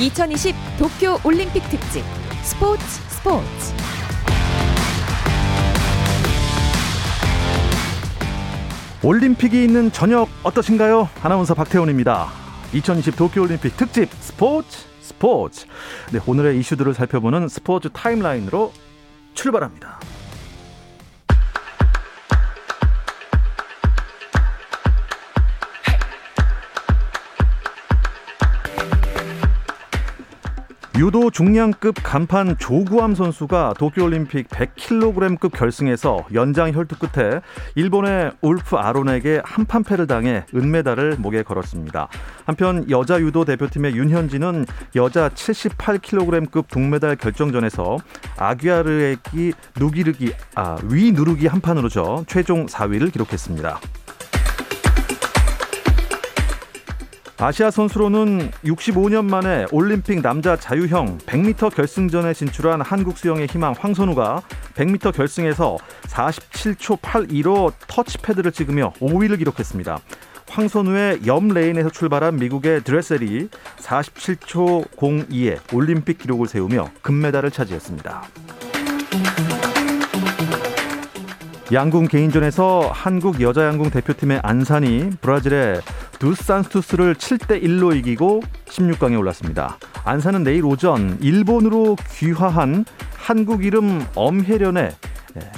2020 도쿄 올림픽 특집 스포츠 스포츠 올림픽이 있는 저녁 어떠신가요? 아나운서 박태훈입니다. 2020 도쿄 올림픽 특집 스포츠 스포츠. 네, 오늘의 이슈들을 살펴보는 스포츠 타임라인으로 출발합니다. 유도 중량급 간판 조구암 선수가 도쿄올림픽 100kg급 결승에서 연장 혈투 끝에 일본의 울프 아론에게 한판패를 당해 은메달을 목에 걸었습니다. 한편 여자 유도 대표팀의 윤현진은 여자 78kg급 동메달 결정전에서 아귀아르에기 누기르기 아, 위 누르기 한 판으로 져 최종 4위를 기록했습니다. 아시아 선수로는 65년 만에 올림픽 남자 자유형 100m 결승전에 진출한 한국 수영의 희망 황선우가 100m 결승에서 47초 82로 터치패드를 찍으며 5위를 기록했습니다. 황선우의 옆 레인에서 출발한 미국의 드레셀이 47초 02에 올림픽 기록을 세우며 금메달을 차지했습니다. 양궁 개인전에서 한국 여자 양궁 대표팀의 안산이 브라질의 두산스투스를 7대 1로 이기고 16강에 올랐습니다. 안산은 내일 오전 일본으로 귀화한 한국 이름 엄혜련의 예,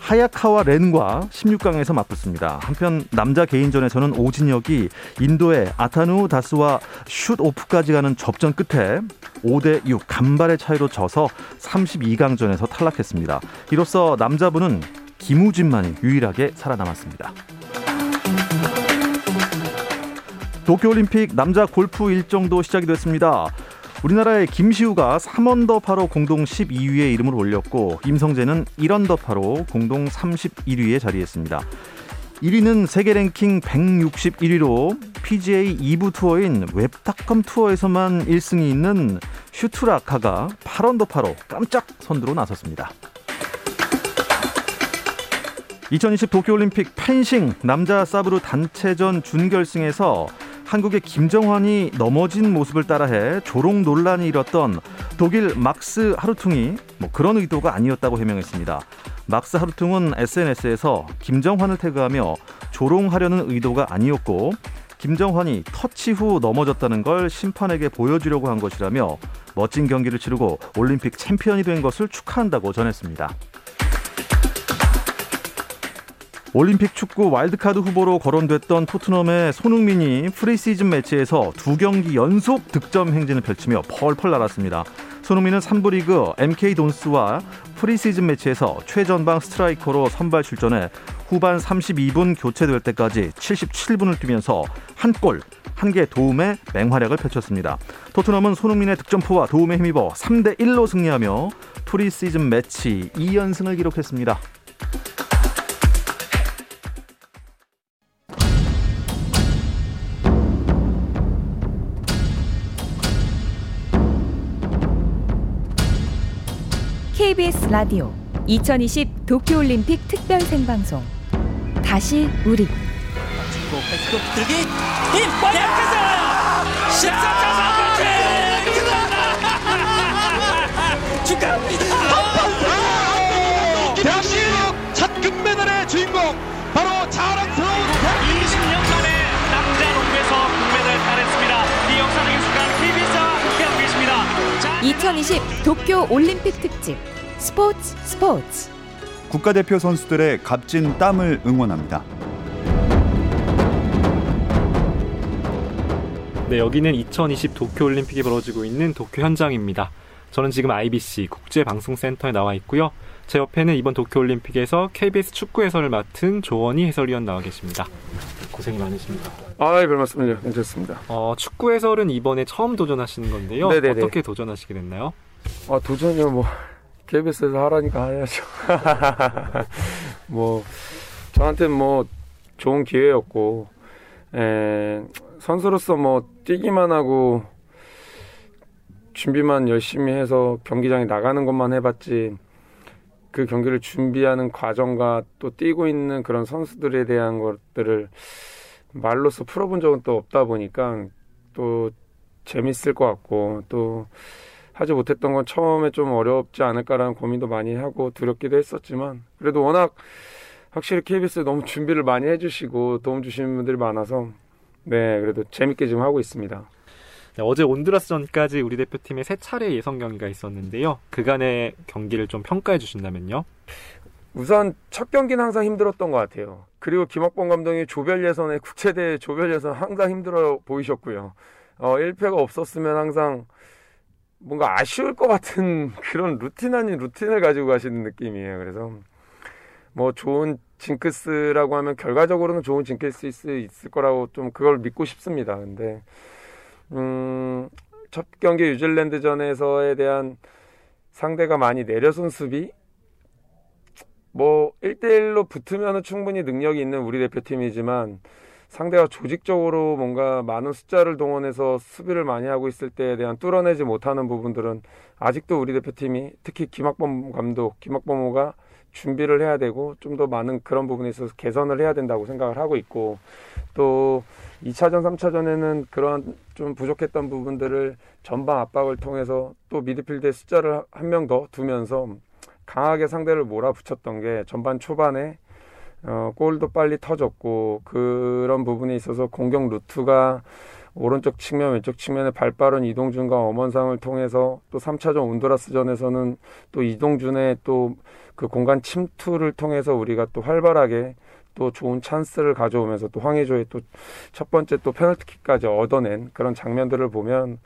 하야카와 렌과 16강에서 맞붙습니다. 한편 남자 개인전에서는 오진혁이 인도의 아타누 다스와 슛 오프까지 가는 접전 끝에 5대 6 간발의 차이로 져서 32강전에서 탈락했습니다. 이로써 남자분은 김우진만이 유일하게 살아남았습니다. 도쿄올림픽 남자 골프 일정도 시작이 됐습니다. 우리나라의 김시우가 3언더파로 공동 12위에 이름을 올렸고 임성재는 1언더파로 공동 31위에 자리했습니다. 1위는 세계 랭킹 161위로 PGA 2부 투어인 웹닷컴 투어에서만 1승이 있는 슈트라카가 8언더파로 깜짝 선두로 나섰습니다. 2020 도쿄올림픽 펜싱 남자 사브르 단체전 준결승에서 한국의 김정환이 넘어진 모습을 따라해 조롱 논란이 일었던 독일 막스 하루퉁이 뭐 그런 의도가 아니었다고 해명했습니다. 막스 하루퉁은 SNS에서 김정환을 태그하며 조롱하려는 의도가 아니었고 김정환이 터치 후 넘어졌다는 걸 심판에게 보여주려고 한 것이라며 멋진 경기를 치르고 올림픽 챔피언이 된 것을 축하한다고 전했습니다. 올림픽 축구 와일드카드 후보로 거론됐던 토트넘의 손흥민이 프리시즌 매치에서 두 경기 연속 득점 행진을 펼치며 펄펄 날았습니다. 손흥민은 3부 리그 MK 돈스와 프리시즌 매치에서 최전방 스트라이커로 선발 출전해 후반 32분 교체될 때까지 77분을 뛰면서 한 골, 한 개 도움의 맹활약을 펼쳤습니다. 토트넘은 손흥민의 득점포와 도움에 힘입어 3대 1로 승리하며 프리시즌 매치 2연승을 기록했습니다. KBS 라디오 2020 도쿄올림픽 특별 생방송. 다시 우리. 중국 백스톱 들기 힘 대학에서! 14차 3번째 축하합니다! 대한민국 첫 금메달의 주인공 바로 자랑스러운 20년 만에 남자 농구에서 금메달 따냈습니다. 이 역사적인 순간 KBS와 함께하고 계십니다. 자, 2020 도쿄 올림픽 특집 스포츠 스포츠 국가대표 선수들의 값진 땀을 응원합니다. 네, 여기는 2020 도쿄올림픽이 벌어지고 있는 도쿄 현장입니다. 저는 지금 IBC 국제방송센터에 나와 있고요. 제 옆에는 이번 도쿄올림픽에서 KBS 축구 해설을 맡은 조원희 해설위원 나와 계십니다. 고생이 많으십니다. 아, 별 말씀을요. 괜찮습니다. 어, 축구 해설은 이번에 처음 도전하시는 건데요. 네네네. 어떻게 도전하시게 됐나요? 아, 도전이요, 뭐, KBS에서 하라니까 해야죠. 뭐, 저한테는 뭐, 좋은 기회였고, 에, 선수로서 뭐, 뛰기만 하고, 준비만 열심히 해서 경기장에 나가는 것만 해봤지, 그 경기를 준비하는 과정과 또 뛰고 있는 그런 선수들에 대한 것들을 말로써 풀어본 적은 또 없다 보니까 또 재밌을 것 같고 또 하지 못했던 건 처음에 좀 어렵지 않을까라는 고민도 많이 하고 두렵기도 했었지만 그래도 워낙 확실히 KBS 너무 준비를 많이 해주시고 도움 주시는 분들이 많아서 네 그래도 재밌게 지금 하고 있습니다. 네, 어제 온두라스전까지 우리 대표팀의 세 차례 예선 경기가 있었는데요. 그간의 경기를 좀 평가해 주신다면요. 우선 첫 경기는 항상 힘들었던 것 같아요. 그리고 김학범 감독이 조별 예선에 국제대회 조별 예선 항상 힘들어 보이셨고요. 어, 1패가 없었으면 항상 뭔가 아쉬울 것 같은 그런 루틴 아닌 루틴을 가지고 가시는 느낌이에요. 그래서 뭐 좋은 징크스라고 하면 결과적으로는 좋은 징크스 있을 거라고 좀 그걸 믿고 싶습니다. 근데 음, 첫 경기 뉴질랜드전에서에 대한 상대가 많이 내려선 수비 뭐 1대1로 붙으면 충분히 능력이 있는 우리 대표팀이지만 상대가 조직적으로 뭔가 많은 숫자를 동원해서 수비를 많이 하고 있을 때에 대한 뚫어내지 못하는 부분들은 아직도 우리 대표팀이 특히 김학범 감독, 김학범호가 준비를 해야 되고 좀 더 많은 그런 부분에 있어서 개선을 해야 된다고 생각을 하고 있고 또 2차전, 3차전에는 그런 좀 부족했던 부분들을 전방 압박을 통해서 또 미드필드의 숫자를 한 명 더 두면서 강하게 상대를 몰아붙였던 게 전반 초반에 어, 골도 빨리 터졌고 그런 부분에 있어서 공격 루트가 오른쪽 측면 왼쪽 측면에 발빠른 이동준과 엄원상을 통해서 또 3차전 온두라스전에서는 또 이동준의 또 그 공간 침투를 통해서 우리가 또 활발하게 또 좋은 찬스를 가져오면서 또 황의조의 또 첫 번째 또 페널티킥까지 얻어낸 그런 장면들을 보면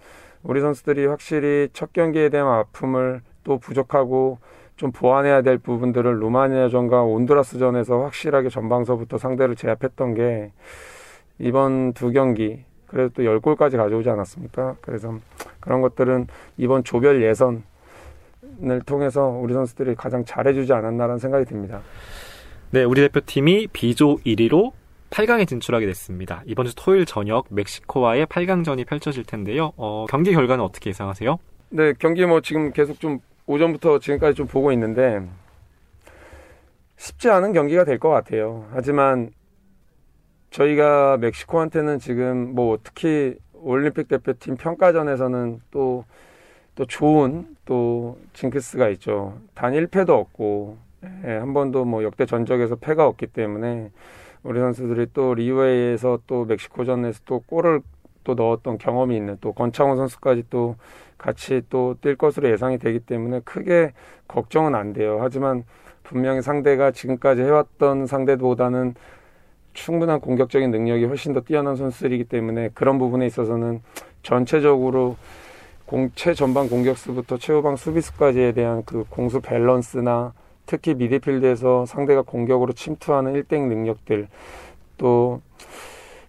우리 선수들이 확실히 첫 경기에 대한 아픔을 또 부족하고 좀 보완해야 될 부분들을 루마니아전과 온두라스전에서 확실하게 전방서부터 상대를 제압했던 게 이번 두 경기 그래도 또 10골까지 가져오지 않았습니까? 그래서 그런 것들은 이번 조별 예선을 통해서 우리 선수들이 가장 잘해주지 않았나라는 생각이 듭니다. 네, 우리 대표팀이 B조 1위로 8강에 진출하게 됐습니다. 이번 주 토요일 저녁 멕시코와의 8강전이 펼쳐질 텐데요. 어, 경기 결과는 어떻게 예상하세요? 네, 경기 뭐 지금 계속 좀 오전부터 지금까지 좀 보고 있는데 쉽지 않은 경기가 될 것 같아요. 하지만 저희가 멕시코한테는 지금 뭐 특히 올림픽 대표팀 평가전에서는 또, 또 좋은 또 징크스가 있죠. 단 1패도 없고, 예, 한 번도 뭐 역대 전적에서 패가 없기 때문에 우리 선수들이 또 리웨이에서 또 멕시코전에서 또 골을 또 넣었던 경험이 있는 또 권창훈 선수까지 또 같이 또 뛸 것으로 예상이 되기 때문에 크게 걱정은 안 돼요. 하지만 분명히 상대가 지금까지 해왔던 상대보다는 충분한 공격적인 능력이 훨씬 더 뛰어난 선수들이기 때문에 그런 부분에 있어서는 전체적으로 공, 최전방 공격수부터 최후방 수비수까지에 대한 그 공수 밸런스나 특히 미드필드에서 상대가 공격으로 침투하는 1대1 능력들 또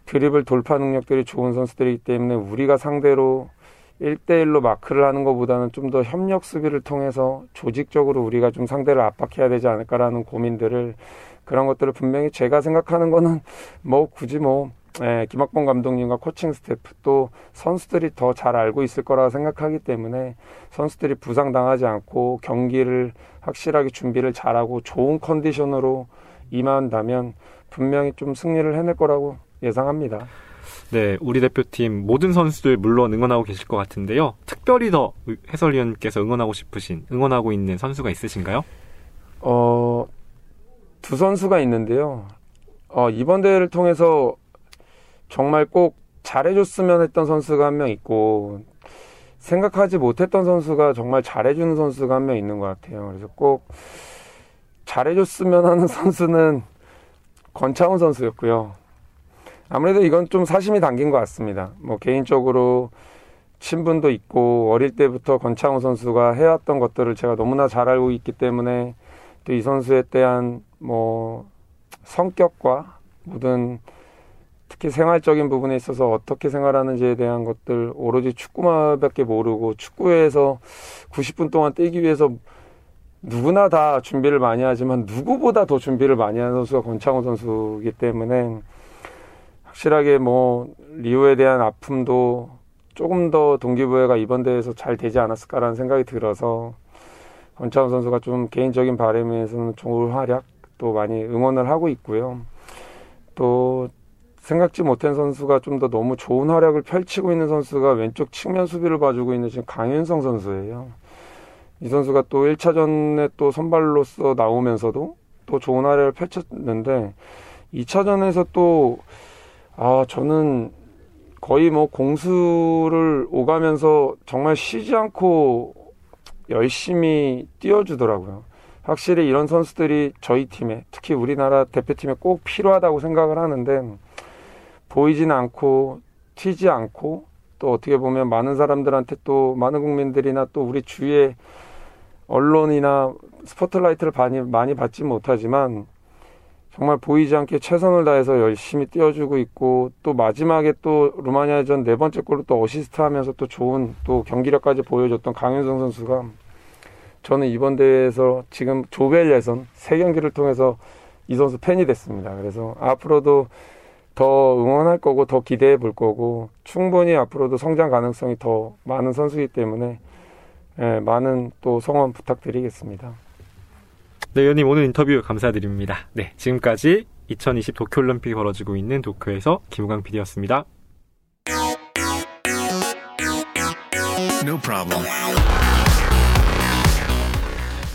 드리블 돌파 능력들이 좋은 선수들이기 때문에 우리가 상대로 1대1로 마크를 하는 것보다는 좀 더 협력 수비를 통해서 조직적으로 우리가 좀 상대를 압박해야 되지 않을까라는 고민들을 그런 것들을 분명히 제가 생각하는 거는 뭐 굳이 뭐 예, 김학봉 감독님과 코칭 스태프 또 선수들이 더 잘 알고 있을 거라고 생각하기 때문에 선수들이 부상 당하지 않고 경기를 확실하게 준비를 잘하고 좋은 컨디션으로 임한다면 분명히 좀 승리를 해낼 거라고 예상합니다. 네, 우리 대표팀 모든 선수들 물론 응원하고 계실 것 같은데요. 특별히 더 해설위원께서 응원하고 싶으신, 응원하고 있는 선수가 있으신가요? 어, 두 선수가 있는데요. 어, 이번 대회를 통해서 정말 꼭 잘해줬으면 했던 선수가 한 명 있고, 생각하지 못했던 선수가 정말 잘해주는 선수가 한 명 있는 것 같아요. 그래서 꼭 잘해줬으면 하는 선수는 권창훈 선수였고요. 아무래도 이건 좀 사심이 담긴 것 같습니다. 뭐 개인적으로 친분도 있고 어릴 때부터 권창훈 선수가 해왔던 것들을 제가 너무나 잘 알고 있기 때문에 또 이 선수에 대한 뭐 성격과 모든 특히 생활적인 부분에 있어서 어떻게 생활하는지에 대한 것들 오로지 축구만밖에 모르고 축구에서 90분 동안 뛰기 위해서 누구나 다 준비를 많이 하지만 누구보다 더 준비를 많이 하는 선수가 권창훈 선수이기 때문에 확실하게 뭐 리오에 대한 아픔도 조금 더 동기부여가 이번 대회에서 잘 되지 않았을까라는 생각이 들어서 권창훈 선수가 좀 개인적인 바람에서는 좋은 활약 또 많이 응원을 하고 있고요. 또 생각지 못한 선수가 좀 더 너무 좋은 활약을 펼치고 있는 선수가 왼쪽 측면 수비를 봐주고 있는 지금 강윤성 선수예요. 이 선수가 또 1차전에 또 선발로서 나오면서도 또 좋은 활약을 펼쳤는데 2차전에서 또 아, 저는 거의 뭐 공수를 오가면서 정말 쉬지 않고 열심히 뛰어주더라고요. 확실히 이런 선수들이 저희 팀에 특히 우리나라 대표팀에 꼭 필요하다고 생각을 하는데 보이지는 않고 튀지 않고 또 어떻게 보면 많은 사람들한테 또 많은 국민들이나 또 우리 주위에 언론이나 스포트라이트를 많이 많이 받지 못하지만 정말 보이지 않게 최선을 다해서 열심히 뛰어주고 있고 또 마지막에 또 루마니아전 네 번째 골로 또 어시스트 하면서 또 좋은 또 경기력까지 보여줬던 강윤성 선수가 저는 이번 대회에서 지금 조별 예선 세 경기를 통해서 이 선수 팬이 됐습니다. 그래서 앞으로도 더 응원할 거고 더 기대해 볼 거고 충분히 앞으로도 성장 가능성이 더 많은 선수이기 때문에 예, 많은 또 성원 부탁드리겠습니다. 네, 의원님 오늘 인터뷰 감사드립니다. 네, 지금까지 2020 도쿄올림픽이 벌어지고 있는 도쿄에서 김우강 PD였습니다. No problem.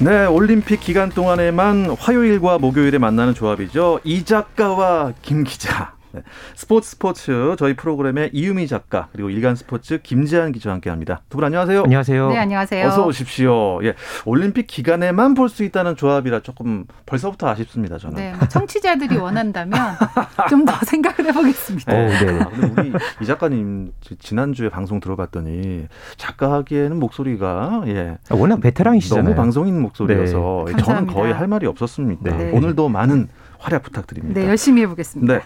네, 올림픽 기간 동안에만 화요일과 목요일에 만나는 조합이죠. 이 작가와 김 기자. 네, 스포츠 스포츠 저희 프로그램의 이유미 작가 그리고 일간 스포츠 김재한 기자와 함께합니다. 두 분 안녕하세요. 안녕하세요. 네, 안녕하세요. 어서 오십시오. 예, 올림픽 기간에만 볼 수 있다는 조합이라 조금 벌써부터 아쉽습니다. 저는. 네, 뭐 청취자들이 원한다면 좀 더 생각을 해보겠습니다. 오, 네. 아, 근데 우리 이 작가님 지- 지난 주에 방송 들어봤더니 작가 하기에는 목소리가 예 아, 워낙 베테랑이시잖아요. 너무 방송인 목소리여서 네. 저는 감사합니다. 거의 할 말이 없었습니다. 네. 오늘도 많은 활약 부탁드립니다. 네, 열심히 해보겠습니다. 네.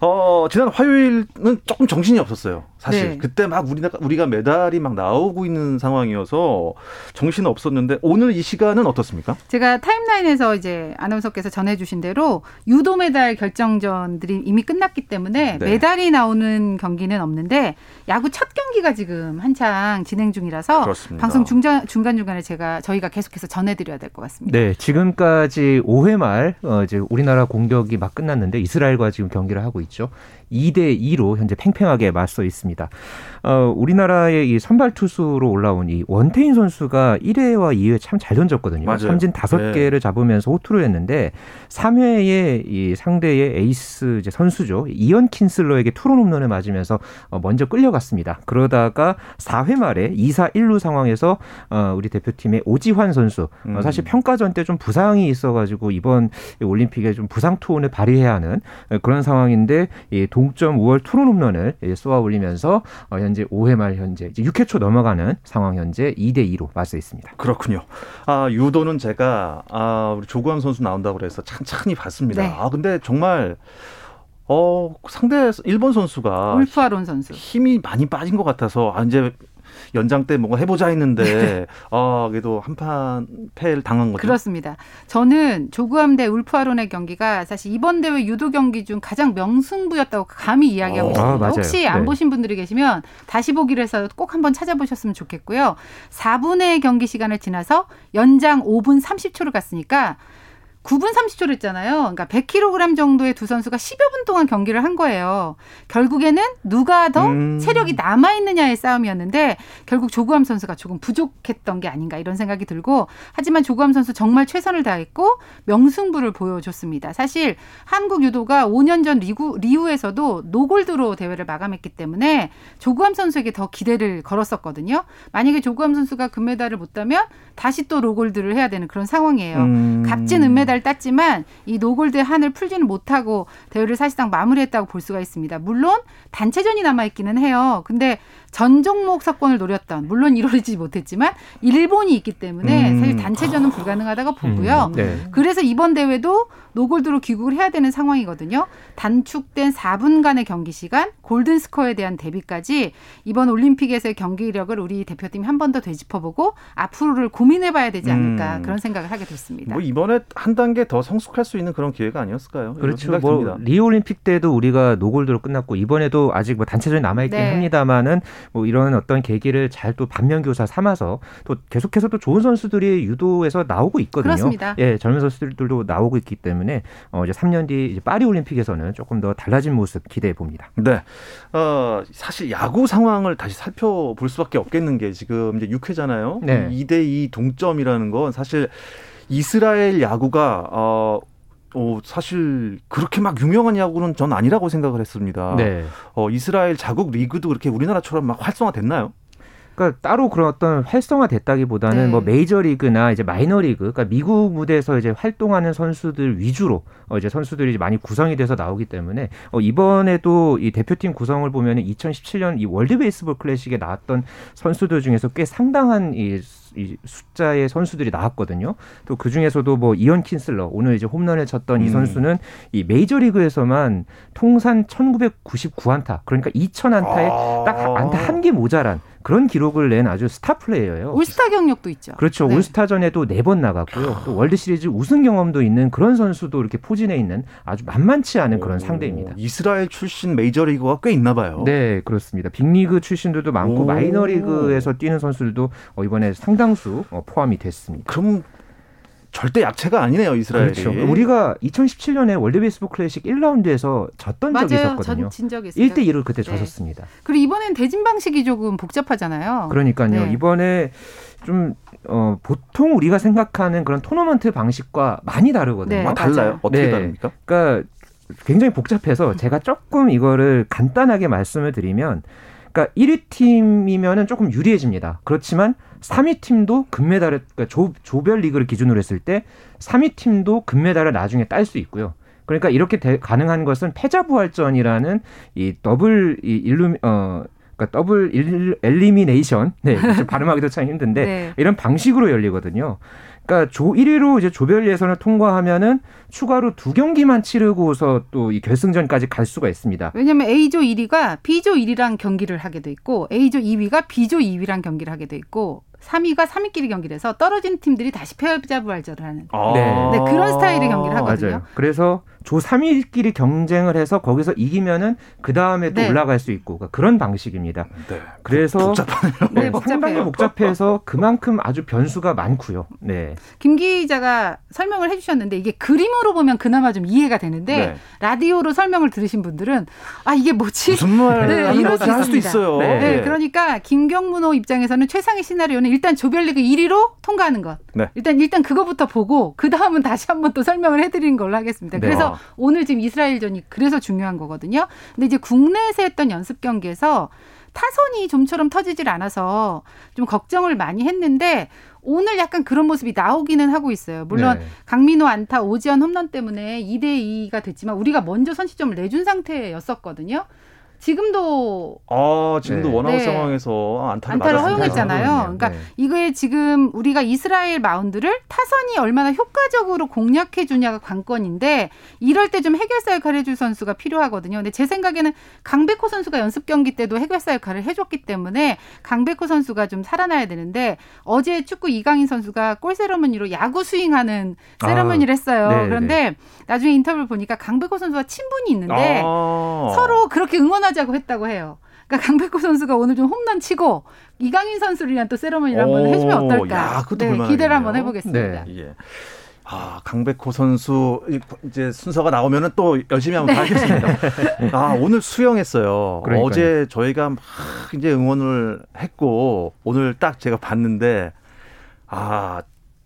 어, 지난 화요일은 조금 정신이 없었어요. 사실. 네. 그때 막 우리가, 우리가 메달이 막 나오고 있는 상황이어서 정신은 없었는데 오늘 이 시간은 어떻습니까? 제가 타임라인에서 이제 아나운서께서 전해주신 대로 유도 메달 결정전들이 이미 끝났기 때문에 네. 메달이 나오는 경기는 없는데 야구 첫 경기가 지금 한창 진행 중이라서 그렇습니다. 방송 중간 중간 중간에 제가 저희가 계속해서 전해드려야 될 것 같습니다. 네, 지금까지 5회 말 어, 이제 우리나라 공격이 막 끝났는데 이스라엘과 지금 경기를 하고 있죠. 2대 2로 현재 팽팽하게 맞서 있습니다. 어, 우리나라의 이 선발 투수로 올라온 이 원태인 선수가 1회와 2회 참 잘 던졌거든요. 맞아요. 삼진 다섯 네. 개를 잡으면서 호투를 했는데 3회에 이 상대의 에이스 이제 선수죠. 이언 킨슬러에게 투런 홈런을 맞으면서 어, 먼저 끌려갔습니다. 그러다가 4회 말에 2사 1루 상황에서 어, 우리 대표팀의 오지환 선수 음. 어, 사실 평가전 때 좀 부상이 있어 가지고 이번 이 올림픽에 좀 부상 투혼을 발휘해야 하는 어, 그런 상황인데 이 동점 5월 투런 홈런을 예, 쏘아 올리면서 어, 현재 5회 말 현재 이제 6회 초 넘어가는 상황 현재 2대 2로 맞서 있습니다. 그렇군요. 아, 유도는 제가 아, 우리 조구함 선수 나온다고 그래서 찬찬히 봤습니다. 네. 아, 근데 정말 어, 상대 일본 선수가 울프 아론 선수. 힘이 많이 빠진 것 같아서 아, 이제 연장 때 뭔가 해보자 했는데 아, 그래도 한판 패를 당한 거죠. 그렇습니다. 저는 조구함 대 울프아론의 경기가 사실 이번 대회 유도 경기 중 가장 명승부였다고 감히 이야기하고 어, 있습니다. 아, 맞아요. 혹시 안 네. 보신 분들이 계시면 다시 보기를 해서 꼭 한번 찾아보셨으면 좋겠고요. 4분의 경기 시간을 지나서 연장 5분 30초를 갔으니까 9분 30초를 했잖아요. 그러니까 100kg 정도의 두 선수가 10여 분 동안 경기를 한 거예요. 결국에는 누가 더 음. 체력이 남아 있느냐의 싸움이었는데 결국 조구함 선수가 조금 부족했던 게 아닌가 이런 생각이 들고 하지만 조구함 선수 정말 최선을 다했고 명승부를 보여줬습니다. 사실 한국 유도가 5년 전 리구, 리우에서도 노골드로 대회를 마감했기 때문에 조구함 선수에게 더 기대를 걸었었거든요. 만약에 조구함 선수가 금메달을 못 따면 다시 또 노골드를 해야 되는 그런 상황이에요. 음. 값진 은메달 땄지만 이 노골드의 한을 풀지는 못하고 대회를 사실상 마무리했다고 볼 수가 있습니다. 물론 단체전이 남아 있기는 해요. 근데 전 종목 석권을 노렸던 물론 이루어지지 못했지만 일본이 있기 때문에 음. 사실 단체전은 불가능하다고 보고요. 음, 네. 그래서 이번 대회도 노골드로 귀국을 해야 되는 상황이거든요. 단축된 4분간의 경기 시간, 골든 스코어에 대한 대비까지 이번 올림픽에서의 경기력을 우리 대표팀이 한 번 더 되짚어보고 앞으로를 고민해봐야 되지 않을까 음. 그런 생각을 하게 됐습니다. 뭐 이번에 한 단계 더 성숙할 수 있는 그런 기회가 아니었을까요? 그렇죠. 뭐. 리오 올림픽 때도 우리가 노골드로 끝났고 이번에도 아직 뭐 단체전이 남아 있긴 네. 합니다만은 뭐 이런 어떤 계기를 잘 또 반면교사 삼아서 또 계속해서 또 좋은 선수들이 유도에서 나오고 있거든요. 그렇습니다. 예, 젊은 선수들도 나오고 있기 때문에 어, 이제 3년 뒤 이제 파리 올림픽에서는 조금 더 달라진 모습 기대해 봅니다. 네. 어, 사실 야구 상황을 다시 살펴볼 수밖에 없겠는 게 지금 이제 6회잖아요. 네. 2대2 동점이라는 건 사실 이스라엘 야구가 어, 어, 사실 그렇게 막 유명한 야구는 전 아니라고 생각을 했습니다. 네. 어, 이스라엘 자국 리그도 그렇게 우리나라처럼 막 활성화됐나요? 그러니까 따로 그런 어떤 활성화됐다기보다는 네. 뭐 메이저리그나 이제 마이너리그, 그러니까 미국 무대에서 이제 활동하는 선수들 위주로 어 이제 선수들이 이제 많이 구성이 돼서 나오기 때문에 어 이번에도 이 대표팀 구성을 보면 2017년 이 월드 베이스볼 클래식에 나왔던 선수들 중에서 꽤 상당한 이, 이 숫자의 선수들이 나왔거든요. 또 그 중에서도 뭐 이언 킨슬러 오늘 이제 홈런을 쳤던 이 음. 선수는 이 메이저리그에서만 통산 1999안타, 그러니까 2000안타에 아. 딱 안타 한 개 모자란 그런 기록을 낸 아주 스타 플레이어예요. 올스타 경력도 있죠. 그렇죠. 네. 올스타전에도 네 번 나갔고요. 또 월드 시리즈 우승 경험도 있는 그런 선수도 이렇게 포진해 있는 아주 만만치 않은 그런 오, 상대입니다. 이스라엘 출신 메이저리그가 꽤 있나 봐요. 네, 그렇습니다. 빅리그 출신들도 많고 오. 마이너리그에서 뛰는 선수들도 어, 이번에 상당수 어, 포함이 됐습니다. 그럼 절대 약체가 아니네요, 이스라엘이. 그렇죠. 우리가 2017년에 월드 베이스볼 클래식 1라운드에서 졌던 적이 맞아요. 있었거든요. 전진 적이 있어요. 1대 2로 그때 네. 졌었습니다. 그리고 이번엔 대진 방식이 조금 복잡하잖아요. 그러니까요. 네. 이번에 좀 어, 보통 우리가 생각하는 그런 토너먼트 방식과 많이 다르거든요. 네. 아, 달라요? 어떻게 네. 다릅니까? 그러니까 굉장히 복잡해서 제가 조금 이거를 간단하게 말씀을 드리면 그러니까 1위 팀이면은 조금 유리해집니다. 그렇지만 3위 팀도 금메달을 그러니까 조, 조별 리그를 기준으로 했을 때 3위 팀도 금메달을 나중에 딸 수 있고요. 그러니까 이렇게 대- 가능한 것은 패자부활전이라는 이 더블 이 일루 어 그러니까 더블 일, elimination 네 좀 발음하기도 참 힘든데 네. 이런 방식으로 열리거든요. 그러니까 조 1위로 이제 조별 예선을 통과하면은 추가로 두 경기만 치르고서 또 이 결승전까지 갈 수가 있습니다. 왜냐하면 A조 1위가 B조 1위랑 경기를 하게 돼 있고 A조 2위가 B조 2위랑 경기를 하게 돼 있고 3위가 3위끼리 경기를 해서 떨어진 팀들이 다시 패자부활전을 하는 아. 네. 네, 그런 스타일의 경기를 하거든요. 맞아요. 그래서 조 3위끼리 경쟁을 해서 거기서 이기면은 그 다음에 또 네. 올라갈 수 있고 그러니까 그런 방식입니다. 네. 그래서 복잡하네요. 네, 네, 복잡해요. 상당히 복잡해서 그만큼 아주 변수가 많고요. 네. 김 기자가 설명을 해주셨는데 이게 그림으로 보면 그나마 좀 이해가 되는데 네. 라디오로 설명을 들으신 분들은 아 이게 뭐지? 무슨 말 네, 이럴 수 할 수도 있습니다. 있어요. 네. 네, 그러니까 김경문호 입장에서는 최상의 시나리오는 일단 조별리그 1위로 통과하는 것. 네. 일단 일단 그거부터 보고 그 다음은 다시 한번 또 설명을 해드리는 걸로 하겠습니다. 네. 그래서 아. 오늘 지금 이스라엘전이 그래서 중요한 거거든요. 근데 이제 국내에서 했던 연습 경기에서 타선이 좀처럼 터지질 않아서 좀 걱정을 많이 했는데 오늘 약간 그런 모습이 나오기는 하고 있어요. 물론 네. 강민호 안타 오지연 홈런 때문에 2대 2가 됐지만 우리가 먼저 선취점을 내준 상태였었거든요. 지금도 아, 지금도 네. 원아웃 네. 상황에서 안타를, 안타를. 허용했잖아요. 그렇네요. 그러니까 네. 이거에 지금 우리가 이스라엘 마운드를 타선이 얼마나 효과적으로 공략해 주냐가 관건인데 이럴 때 좀 해결사 역할을 해줄 선수가 필요하거든요. 근데 제 생각에는 강백호 선수가 연습 경기 때도 해결사 역할을 해줬기 때문에 강백호 선수가 좀 살아나야 되는데 어제 축구 이강인 선수가 골 세러머니로 야구 스윙하는 세러머니를 했어요. 네, 그런데 나중에 인터뷰를 보니까 강백호 선수와 친분이 있는데 아. 서로 그렇게 응원하 자고 했다고 해요. 그러니까 강백호 선수가 오늘 좀 홈런 치고 이강인 선수를 위한 또 세러머니를 한번 오, 해주면 어떨까? 야, 그것도 네. 기대를 한번 해보겠습니다. 네. 예. 아, 강백호 선수 이- 이제 순서가 나오면은 또 열심히 한번 하겠습니다. 아, 오늘 수영했어요. 그러니까요. 어제 저희가 막 이제 응원을 했고 오늘 딱 제가 봤는데 아,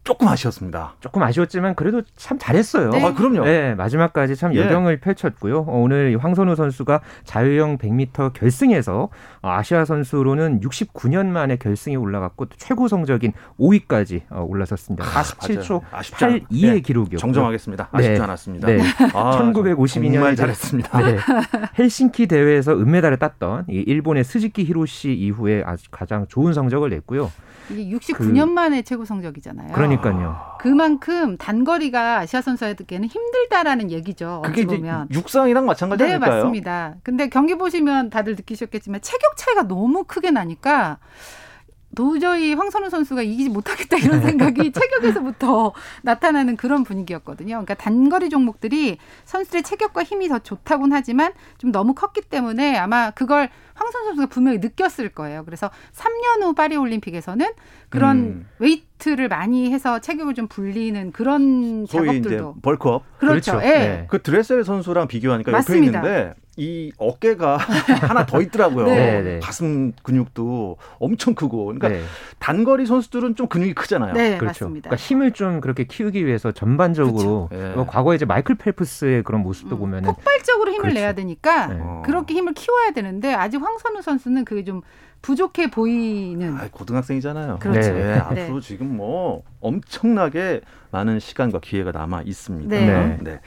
조금 아쉬웠습니다. 조금 아쉬웠지만 그래도 참 잘했어요. 네. 아, 그럼요. 네, 마지막까지 참 예. 역영을 펼쳤고요. 어, 오늘 이 황선우 선수가 자유형 100m 결승에서 어, 아시아 선수로는 69년 만에 결승에 올라갔고 또 최고 성적인 5위까지 어, 올라섰습니다. 47초. 아쉽지 않- 82의 예, 기록이었고 정정하겠습니다. 아쉽지 네. 않았습니다. 네. 아, 1952 정말 잘했습니다. 네. 헬싱키 대회에서 은메달을 땄던 이 일본의 스즈키 히로시 이후에 아주 가장 좋은 성적을 냈고요. 이게 69년 만에 최고 성적이잖아요. 그러니까요. 그만큼 단거리가 아시아 선수에게는 힘들다라는 얘기죠. 그게 어찌 보면. 육상이랑 마찬가지 네, 아닐까요? 맞습니다. 근데 경기 보시면 다들 느끼셨겠지만 체격 차이가 너무 크게 나니까 도저히 황선우 선수가 이기지 못하겠다 이런 생각이 체격에서부터 나타나는 그런 분위기였거든요. 그러니까 단거리 종목들이 선수들의 체격과 힘이 더 좋다곤 하지만 좀 너무 컸기 때문에 아마 그걸 황선우 선수가 분명히 느꼈을 거예요. 그래서 3년 후 파리 올림픽에서는 그런 음. 웨이트를 많이 해서 체격을 좀 불리는 그런 소위 이제 작업들도 bulk up. 그렇죠. 그렇죠. 예. 네. 그 드레셀 선수랑 비교하니까 맞습니다. 옆에 있는데 이 어깨가 하나 더 있더라고요. 네. 네. 가슴 근육도 엄청 크고. 그러니까 네. 단거리 선수들은 좀 근육이 크잖아요. 네, 그렇죠. 맞습니다. 그러니까 힘을 좀 그렇게 키우기 위해서 전반적으로 그렇죠. 예. 뭐 과거에 이제 마이클 펠프스의 그런 모습도 음, 보면은 폭발적으로 힘을 그렇죠. 내야 되니까 네. 어. 그렇게 힘을 키워야 되는데 아직 황선우 선수는 그게 좀 부족해 보이는 아, 고등학생이잖아요. 그렇죠. 네. 네, 네. 앞으로 지금 뭐 엄청나게 많은 시간과 기회가 남아 있습니다. 네. 네.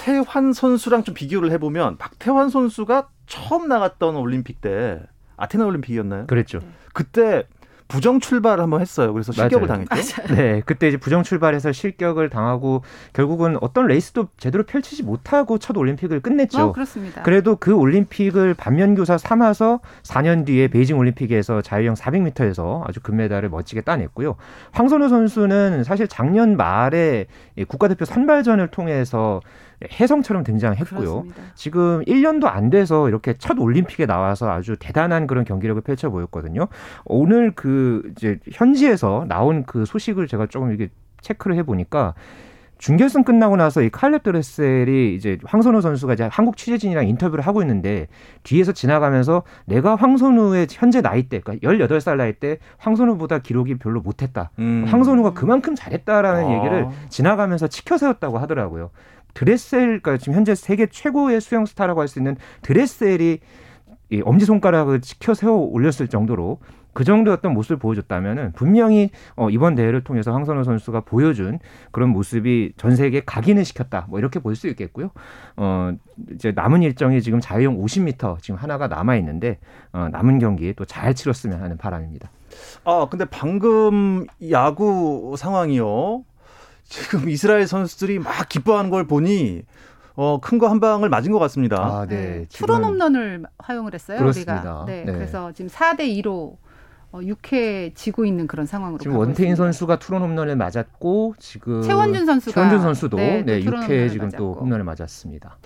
박태환 선수랑 좀 비교를 해보면 박태환 선수가 처음 나갔던 올림픽 때 아테네 올림픽이었나요? 그랬죠. 그때 부정 출발을 한번 했어요. 그래서 실격을 맞아요. 당했죠. 네, 그때 이제 부정 출발해서 실격을 당하고 결국은 어떤 레이스도 제대로 펼치지 못하고 첫 올림픽을 끝냈죠. 어, 그렇습니다. 그래도 그 올림픽을 반면교사 삼아서 4년 뒤에 베이징 올림픽에서 자유형 400m에서 아주 금메달을 멋지게 따냈고요. 황선우 선수는 사실 작년 말에 이 국가대표 선발전을 통해서 혜성처럼 등장했고요. 그렇습니다. 지금 1년도 안 돼서 이렇게 첫 올림픽에 나와서 아주 대단한 그런 경기력을 펼쳐 보였거든요. 오늘 그 이제 현지에서 나온 그 소식을 제가 조금 이게 체크를 해 보니까 준결승 끝나고 나서 이 칼렙 드레셀이 이제 황선우 선수가 이제 한국 취재진이랑 인터뷰를 하고 있는데 뒤에서 지나가면서 내가 황선우의 현재 나이대, 그러니까 18살 나이 때 황선우보다 기록이 별로 못했다. 음. 황선우가 그만큼 잘했다라는 아. 얘기를 지나가면서 치켜 세웠다고 하더라고요. 드레셀, 그러니까 지금 현재 세계 최고의 수영 스타라고 할 수 있는 드레셀이 이 엄지 손가락을 치켜 세워 올렸을 정도로 그 정도였던 모습을 보여줬다면은 분명히 어, 이번 대회를 통해서 황선우 선수가 보여준 그런 모습이 전 세계에 각인을 시켰다. 뭐 이렇게 볼 수 있겠고요. 어, 이제 남은 일정이 지금 자유형 50m 지금 하나가 남아 있는데 어, 남은 경기 또 잘 치렀으면 하는 바람입니다. 아, 근데 방금 야구 상황이요. 지금 이스라엘 선수들이 막 기뻐하는 걸 보니 어, 큰 거 한 방을 맞은 것 같습니다. 아, 네. 지금- 투런 홈런을 허용을 했어요. 그렇습니다. 우리가. 네, 네. 그래서 지금 4대 2로 어, 6회 지고 있는 그런 상황으로 지금 원태인 있습니다. 선수가 투런 홈런을 맞았고 지금 최원준 선수가 최원준 선수도 네, 네, 또 투런 6회 홈런을 지금 또 맞았고. 홈런을 맞았습니다.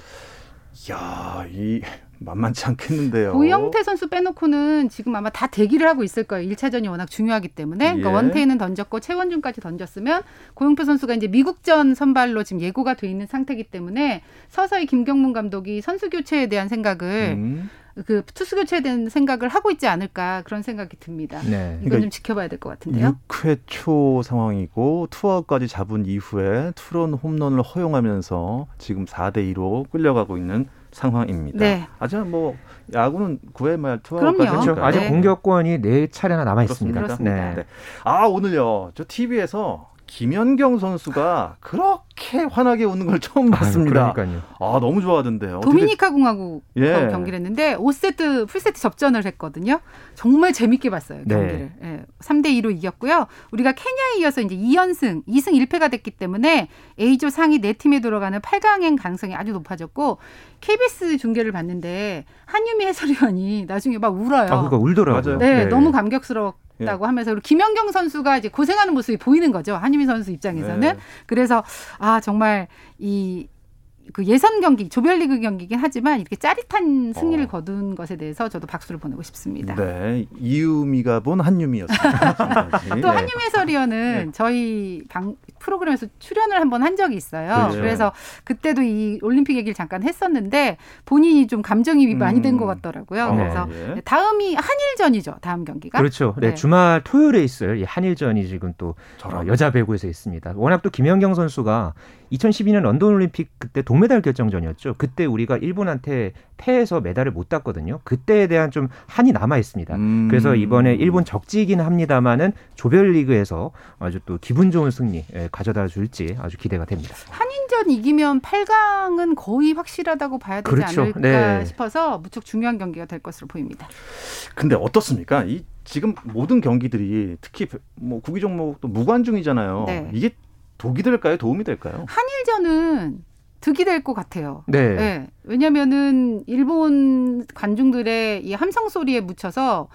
야, 이 만만치 않겠는데요. 고영태 선수 빼놓고는 지금 아마 다 대기를 하고 있을 거예요. 1차전이 워낙 중요하기 때문에. 그러니까 예. 원태인은 던졌고 최원준까지 던졌으면 고영태 선수가 이제 미국전 선발로 지금 예고가 돼 있는 상태이기 때문에 서서히 김경문 감독이 선수 교체에 대한 생각을 음. 그 투수 교체에 대한 생각을 하고 있지 않을까 그런 생각이 듭니다. 네. 이건 그러니까 좀 지켜봐야 될 것 같은데요. 6회 초 상황이고 투아웃까지 잡은 이후에 투런 홈런을 허용하면서 지금 4대 2로 끌려가고 있는 상황입니다. 네. 아직 뭐 야구는 9회 말 투아웃까지. 그렇죠. 아직 네. 공격권이 네 차례나 남아 있습니다. 그렇습니다. 네. 네. 아 오늘요 저 TV에서 김연경 선수가 그렇게 환하게 웃는 걸 처음 봤습니다. 아유, 그러니까요. 아 너무 좋아하던데요. 도미니카 공화국 예. 경기를 했는데 5세트 풀세트 접전을 했거든요. 정말 재밌게 봤어요 네. 경기를. 예, 3대 2로 이겼고요. 우리가 케냐에 이어서 이제 2연승, 2승 1패가 됐기 때문에 A조 상위 4팀에 들어가는 8강행 가능성이 아주 높아졌고 KBS 중계를 봤는데 한유미 해설위원이 나중에 막 울어요. 아, 그러니까 울더라고요. 맞아요. 네, 너무 감격스럽 다고 예. 하면서 그리고 김연경 선수가 이제 고생하는 모습이 보이는 거죠. 한유미 선수 입장에서는. 네. 그래서 아 정말 이 그 예선 경기 조별리그 경기긴 하지만 이렇게 짜릿한 승리를 어. 거둔 것에 대해서 저도 박수를 보내고 싶습니다. 네 이유미가 본 한유미였습니다. 또 네. 한유미 해설위원은 저희 방 프로그램에서 출연을 한번한 적이 있어요. 그렇죠. 그래서 그때도 이 올림픽 얘기를 잠깐 했었는데 본인이 좀 감정이입이 많이 된 음. 것 같더라고요. 어, 그래서 예. 다음이 한일전이죠. 다음 경기가. 그렇죠. 네, 네. 주말 토요일에 있을 이 한일전이 지금 또 저런. 어, 여자 배구에서 있습니다. 워낙 또 김연경 선수가 2012년 런던 올림픽 그때 동 메달 결정전이었죠. 그때 우리가 일본한테 패해서 메달을 못 땄거든요. 그때에 대한 좀 한이 남아 있습니다. 음. 그래서 이번에 일본 적지이긴 합니다만은 조별리그에서 아주 또 기분 좋은 승리 예, 가져다 줄지 아주 기대가 됩니다. 한인전 이기면 8강은 거의 확실하다고 봐야 되지 그렇죠. 않을까 네. 싶어서 무척 중요한 경기가 될 것으로 보입니다. 근데 어떻습니까? 이 지금 모든 경기들이 특히 뭐 구기 종목도 무관중이잖아요. 네. 이게 독이 될까요? 도움이 될까요? 한일전은 득이 될 것 같아요. 네. 네. 왜냐면은 일본 관중들의 이 함성 소리에 묻혀서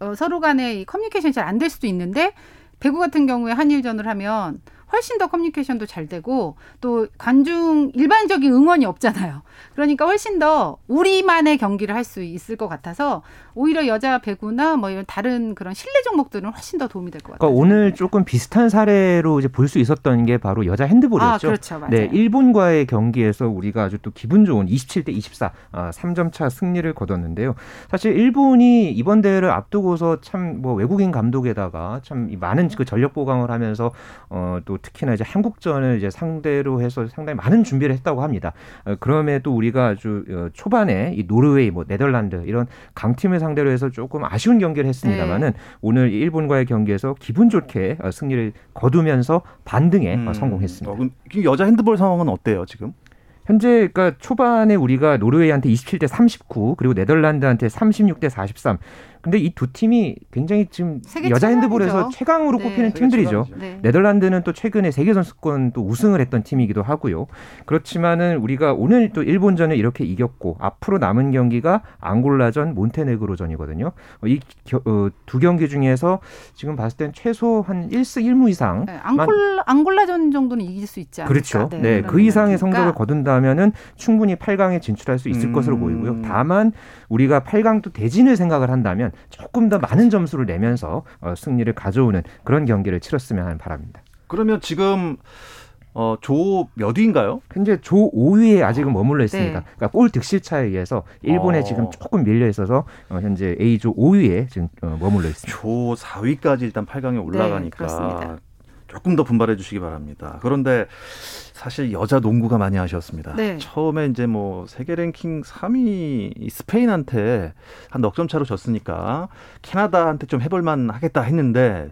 어, 서로 간의 이 커뮤니케이션이 잘 안 될 수도 있는데 배구 같은 경우에 한일전을 하면 훨씬 더 커뮤니케이션도 잘 되고 또 관중 일반적인 응원이 없잖아요. 그러니까 훨씬 더 우리만의 경기를 할 수 있을 것 같아서 오히려 여자 배구나 뭐 이런 다른 그런 실내 종목들은 훨씬 더 도움이 될 것 같아요. 그러니까 오늘 조금 비슷한 사례로 이제 볼 수 있었던 게 바로 여자 핸드볼이었죠. 아, 그렇죠. 맞아요. 네, 일본과의 경기에서 우리가 아주 또 기분 좋은 27대 24 아, 3점 차 승리를 거뒀는데요. 사실 일본이 이번 대회를 앞두고서 참 뭐 외국인 감독에다가 참 많은 그 전력 보강을 하면서 어, 또 특히나 이제 한국전을 이제 상대로 해서 상당히 많은 준비를 했다고 합니다. 어, 그럼에도 우리가 아주 어, 초반에 이 노르웨이, 뭐 네덜란드 이런 강팀을 상대로 해서 조금 아쉬운 경기를 했습니다만은 네. 오늘 일본과의 경기에서 기분 좋게 어, 승리를 거두면서 반등에 어, 음. 성공했습니다. 어, 그럼 여자 핸드볼 상황은 어때요 지금? 현재 그러니까 초반에 우리가 노르웨이한테 27대 39 그리고 네덜란드한테 36대 43. 근데 이 두 팀이 굉장히 지금 여자. 핸드볼에서 최강으로 네. 꼽히는 팀들이죠. 네. 네덜란드는 또 최근에 세계 선수권 또 우승을 했던 팀이기도 하고요. 그렇지만은 우리가 오늘 또 일본전을 이렇게 이겼고 앞으로 남은 경기가 앙골라전, 몬테네그로전이거든요. 어, 이두 경기 중에서 지금 봤을 땐 최소 한 1승 1무 이상 네, 앙골라 앙골라전 정도는 이길 수 있지 않을까? 그렇죠. 네, 그런 그 이상의 생각이니까. 성적을 거둔다면은 충분히 8강에 진출할 수 있을 음. 것으로 보이고요. 다만 우리가 8강도 대진을 생각을 한다면 조금 더 많은 점수를 내면서 어, 승리를 가져오는 그런 경기를 치렀으면 하는 바랍니다. 그러면 지금 어, 조 몇 위인가요? 현재 조 5위에 아직은 머물러 있습니다. 네. 그러니까 골 득실 차에 의해서 일본에 어. 지금 조금 밀려 있어서 어, 현재 A조 5위에 지금 어, 머물러 있습니다. 조 4위까지 일단 8강에 올라가니까 그렇습니다. 조금 더 분발해 주시기 바랍니다. 그런데 사실 여자 농구가 많이 아쉬웠습니다. 네. 처음에 이제 뭐 세계 랭킹 3위 스페인한테 한 넉 점 차로 졌으니까 캐나다한테 좀 해볼만 하겠다 했는데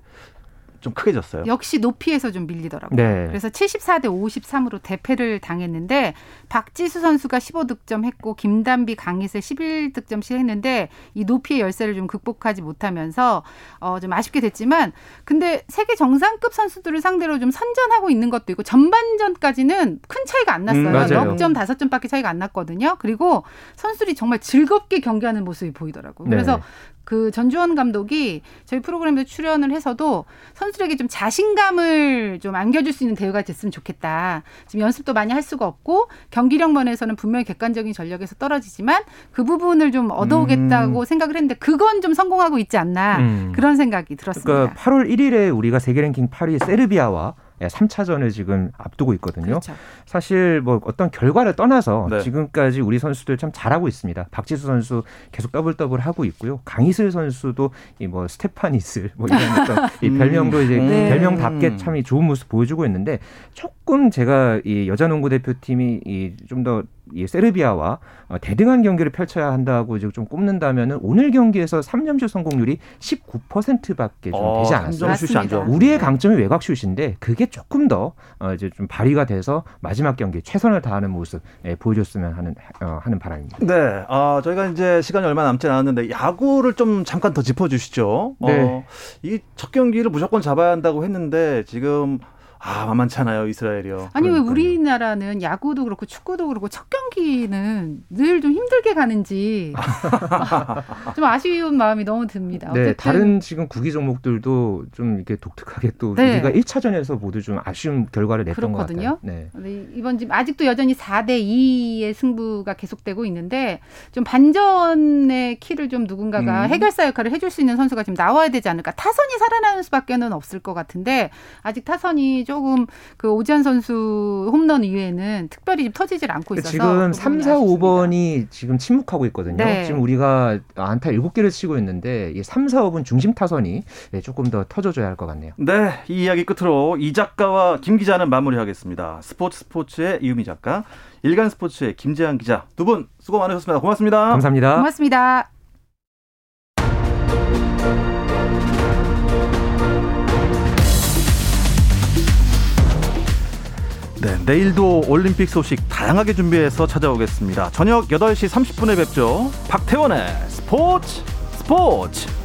좀 크게 졌어요. 역시 높이에서 좀 밀리더라고요. 네. 그래서 74대 53으로 대패를 당했는데 박지수 선수가 15득점 했고 김단비, 강희세 11득점씩 했는데 이 높이의 열세를 좀 극복하지 못하면서 어, 좀 아쉽게 됐지만 근데 세계 정상급 선수들을 상대로 좀 선전하고 있는 것도 있고 전반전까지는 큰 차이가 안 났어요. 음, 맞아요. 넉 점, 다섯 점밖에 차이가 안 났거든요. 그리고 선수들이 정말 즐겁게 경기하는 모습이 보이더라고요. 네. 그래서 그 전주원 감독이 저희 프로그램에 출연을 해서도 선수들에게 좀 자신감을 좀 안겨줄 수 있는 대회가 됐으면 좋겠다. 지금 연습도 많이 할 수가 없고 경기력 면에서는 분명히 객관적인 전력에서 떨어지지만 그 부분을 좀 얻어오겠다고 생각을 했는데 그건 좀 성공하고 있지 않나 음. 그런 생각이 들었습니다. 그러니까 8월 1일에 우리가 세계 랭킹 8위 세르비아와 3차전을 지금 앞두고 있거든요. 그렇죠. 사실 뭐 어떤 결과를 떠나서 네. 지금까지 우리 선수들 참 잘하고 있습니다. 박지수 선수 계속 더블 더블 하고 있고요. 강이슬 선수도 이 뭐 스테판 이슬 뭐 이런 어떤 이 음. 별명도 이제 네. 별명답게 참이 좋은 모습 보여주고 있는데 조금 제가 이 여자 농구 대표팀이 이 좀더 이 세르비아와 어, 대등한 경기를 펼쳐야 한다고 이제 좀 꼽는다면은 오늘 경기에서 3점슛 성공률이 19%밖에 좀 어, 되지 않았어요. 우리의 강점이 외곽 슛인데 그게 조금 더 어, 이제 좀 발휘가 돼서 마지막 경기 최선을 다하는 모습 예, 보여줬으면 하는 어, 하는 바람입니다. 네, 아, 저희가 이제 시간이 얼마 남지 않았는데 야구를 좀 잠깐 더 짚어주시죠. 네. 어, 이첫 경기를 무조건 잡아야 한다고 했는데 지금 아 만만찮아요 이스라엘이요. 아니 왜 그러니까요. 우리나라는 야구도 그렇고 축구도 그렇고 첫 경기는 늘 좀 힘들게 가는지 좀 아쉬운 마음이 너무 듭니다. 네, 다른 지금 구기 종목들도 좀 이렇게 독특하게 또 네. 우리가 1차전에서 모두 좀 아쉬운 결과를 냈던 같아요. 네. 네, 이번 지금 아직도 여전히 4대 2의 승부가 계속되고 있는데 좀 반전의 키를 좀 누군가가 음. 해결사 역할을 해줄 수 있는 선수가 지금 나와야 되지 않을까. 타선이 살아나는 수밖에는 없을 것 같은데 아직 타선이 조금 그 오지환 선수 홈런 이외에는 특별히 좀 터지질 않고 있어서 지금 그 3, 부분이 4, 아쉽습니다. 5번이 지금 침묵하고 있거든요. 네. 지금 우리가 안타 7개를 치고 있는데 이 3, 4, 5번 중심 타선이 네, 조금 더 터져줘야 할 것 같네요. 네, 이 이야기 끝으로 이 작가와 김 기자는 마무리하겠습니다. 스포츠 스포츠의 이유미 작가, 일간 스포츠의 김재한 기자 두 분 수고 많으셨습니다. 고맙습니다. 감사합니다. 고맙습니다. 네, 내일도 올림픽 소식 다양하게 준비해서 찾아오겠습니다. 저녁 8시 30분에 뵙죠. 박태원의 스포츠 스포츠.